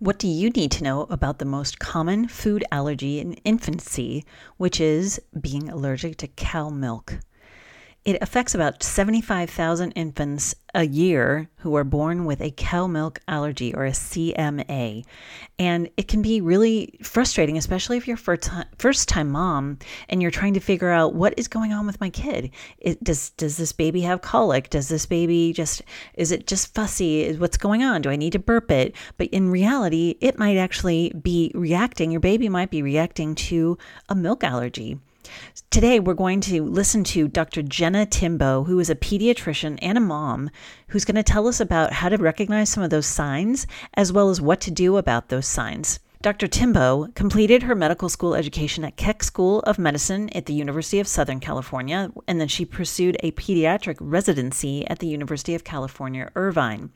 What do you need to know about the most common food allergy in infancy, which is being allergic to cow milk? It affects about 75,000 infants a year who are born with a cow milk allergy or a CMA. And it can be really frustrating, especially if you're first time mom and you're trying to figure out what is going on with my kid. It, does, does this baby have colic? Does this baby just, is it just fussy? What's going on? Do I need to burp it? But in reality, it might actually be reacting, your baby might be reacting to a milk allergy. Today, we're going to listen to Dr. Jenna Timboe, who is a pediatrician and a mom, who's going to tell us about how to recognize some of those signs as well as what to do about those signs. Dr. Timboe completed her medical school education at Keck School of Medicine at the University of Southern California, and then she pursued a pediatric residency at the University of California, Irvine.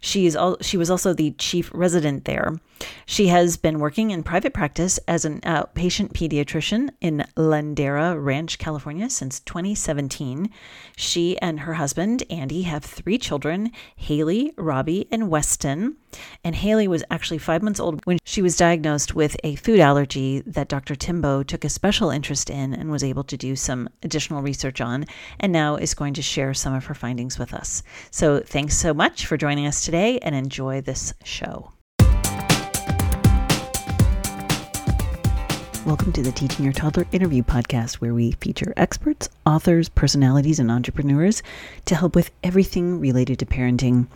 She, is al- she was also the chief resident there. She has been working in private practice as an outpatient pediatrician in Ladera Ranch, California since 2017. She and her husband, Andy, have three children Hailey, Robby, and Weston. And Hailey was actually five months old when she was diagnosed with a food allergy that Dr. Timboe took a special interest in and was able to do some additional research on, and now is going to share some of her findings with us. So thanks so much for joining us today and enjoy this show. Welcome to the Teaching Your Toddler interview podcast, where we feature experts, authors, personalities, and entrepreneurs to help with everything related to parenting.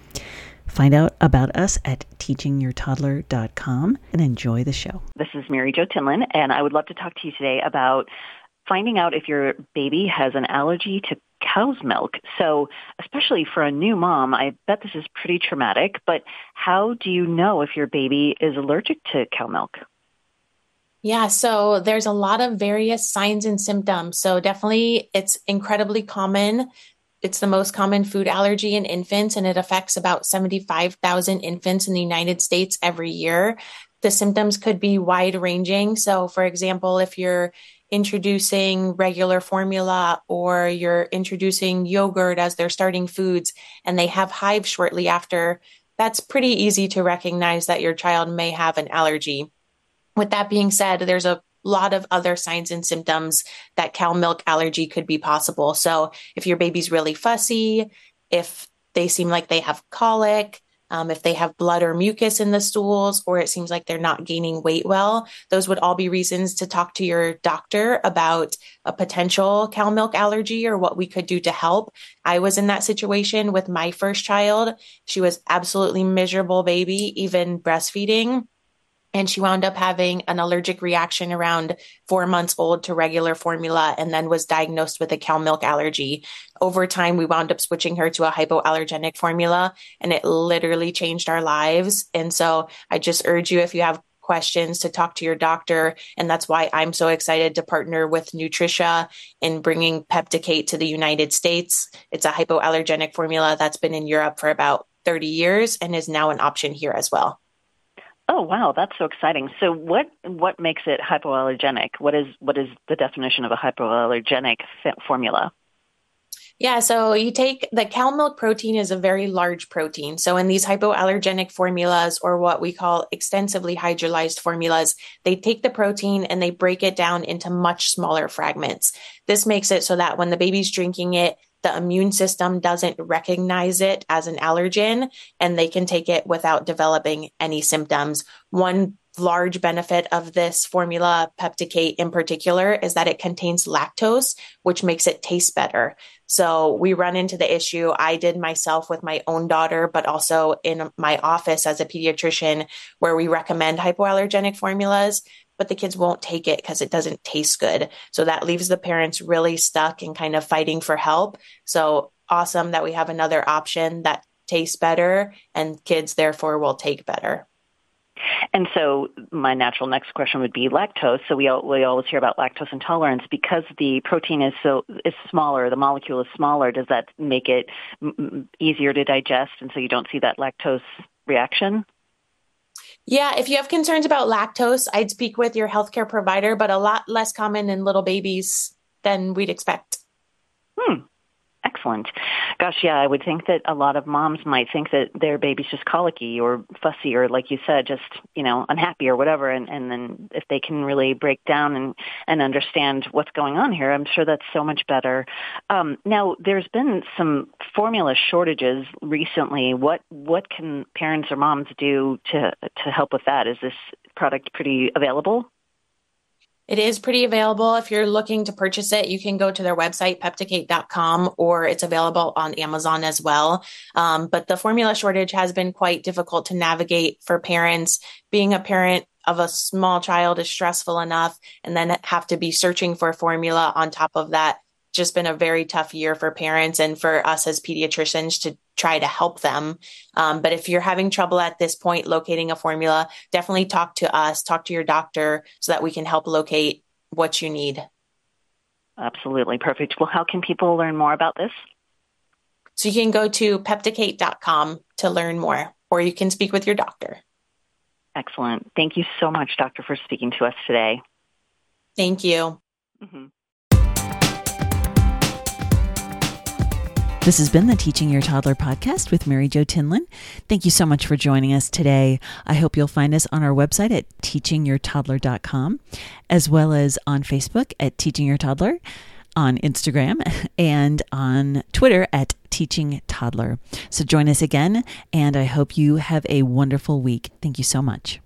Find out about us at teachingyourtoddler.com and enjoy the show. This is Mary Jo Tinlin, and I would love to talk to you today about finding out if your baby has an allergy to cow's milk. So, especially for a new mom, I bet this is pretty traumatic, but how do you know if your baby is allergic to cow milk? Yeah, so there's a lot of various signs and symptoms. So definitely it's incredibly common. It's the most common food allergy in infants and it affects about 75,000 infants in the United States every year. The symptoms could be wide ranging. So for example, if you're introducing regular formula or you're introducing yogurt as their starting foods and they have hives shortly after, that's pretty easy to recognize that your child may have an allergy. With that being said, there's a lot of other signs and symptoms that cow milk allergy could be possible. So if your baby's really fussy, if they seem like they have colic, um, if they have blood or mucus in the stools, or it seems like they're not gaining weight well, those would all be reasons to talk to your doctor about a potential cow milk allergy or what we could do to help. I was in that situation with my first child. She was absolutely miserable baby, even breastfeeding and she wound up having an allergic reaction around four months old to regular formula and then was diagnosed with a cow milk allergy. Over time, we wound up switching her to a hypoallergenic formula and it literally changed our lives. And so I just urge you, if you have questions to talk to your doctor. And that's why I'm so excited to partner with Nutricia in bringing Pepticate to the United States. It's a hypoallergenic formula that's been in Europe for about 30 years and is now an option here as well. Oh wow, that's so exciting. So what what makes it hypoallergenic? What is what is the definition of a hypoallergenic formula? Yeah, so you take the cow milk protein is a very large protein. So in these hypoallergenic formulas or what we call extensively hydrolyzed formulas, they take the protein and they break it down into much smaller fragments. This makes it so that when the baby's drinking it, the immune system doesn't recognize it as an allergen and they can take it without developing any symptoms. One large benefit of this formula, Pepticate in particular, is that it contains lactose, which makes it taste better. So we run into the issue I did myself with my own daughter, but also in my office as a pediatrician, where we recommend hypoallergenic formulas but the kids won't take it because it doesn't taste good. So that leaves the parents really stuck and kind of fighting for help. So awesome that we have another option that tastes better and kids therefore will take better. And so my natural next question would be lactose. So we, we always hear about lactose intolerance because the protein is so is smaller, the molecule is smaller. Does that make it easier to digest, and so you don't see that lactose reaction? Yeah, if you have concerns about lactose, I'd speak with your healthcare provider, but a lot less common in little babies than we'd expect. Hmm. Excellent. Gosh, yeah, I would think that a lot of moms might think that their baby's just colicky or fussy or like you said, just, you know, unhappy or whatever. And, and then if they can really break down and, and understand what's going on here, I'm sure that's so much better. Um, now, there's been some formula shortages recently. What, what can parents or moms do to, to help with that? Is this product pretty available? It is pretty available. If you're looking to purchase it, you can go to their website, pepticate.com, or it's available on Amazon as well. Um, but the formula shortage has been quite difficult to navigate for parents. Being a parent of a small child is stressful enough, and then have to be searching for formula on top of that just been a very tough year for parents and for us as pediatricians to try to help them. Um, but if you're having trouble at this point locating a formula, definitely talk to us, talk to your doctor so that we can help locate what you need. Absolutely. Perfect. Well, how can people learn more about this? So you can go to pepticate.com to learn more, or you can speak with your doctor. Excellent. Thank you so much, doctor, for speaking to us today. Thank you. Mm-hmm. This has been the Teaching Your Toddler podcast with Mary Jo Tinlin. Thank you so much for joining us today. I hope you'll find us on our website at teachingyourtoddler.com, as well as on Facebook at Teaching Your Toddler, on Instagram, and on Twitter at Teaching Toddler. So join us again, and I hope you have a wonderful week. Thank you so much.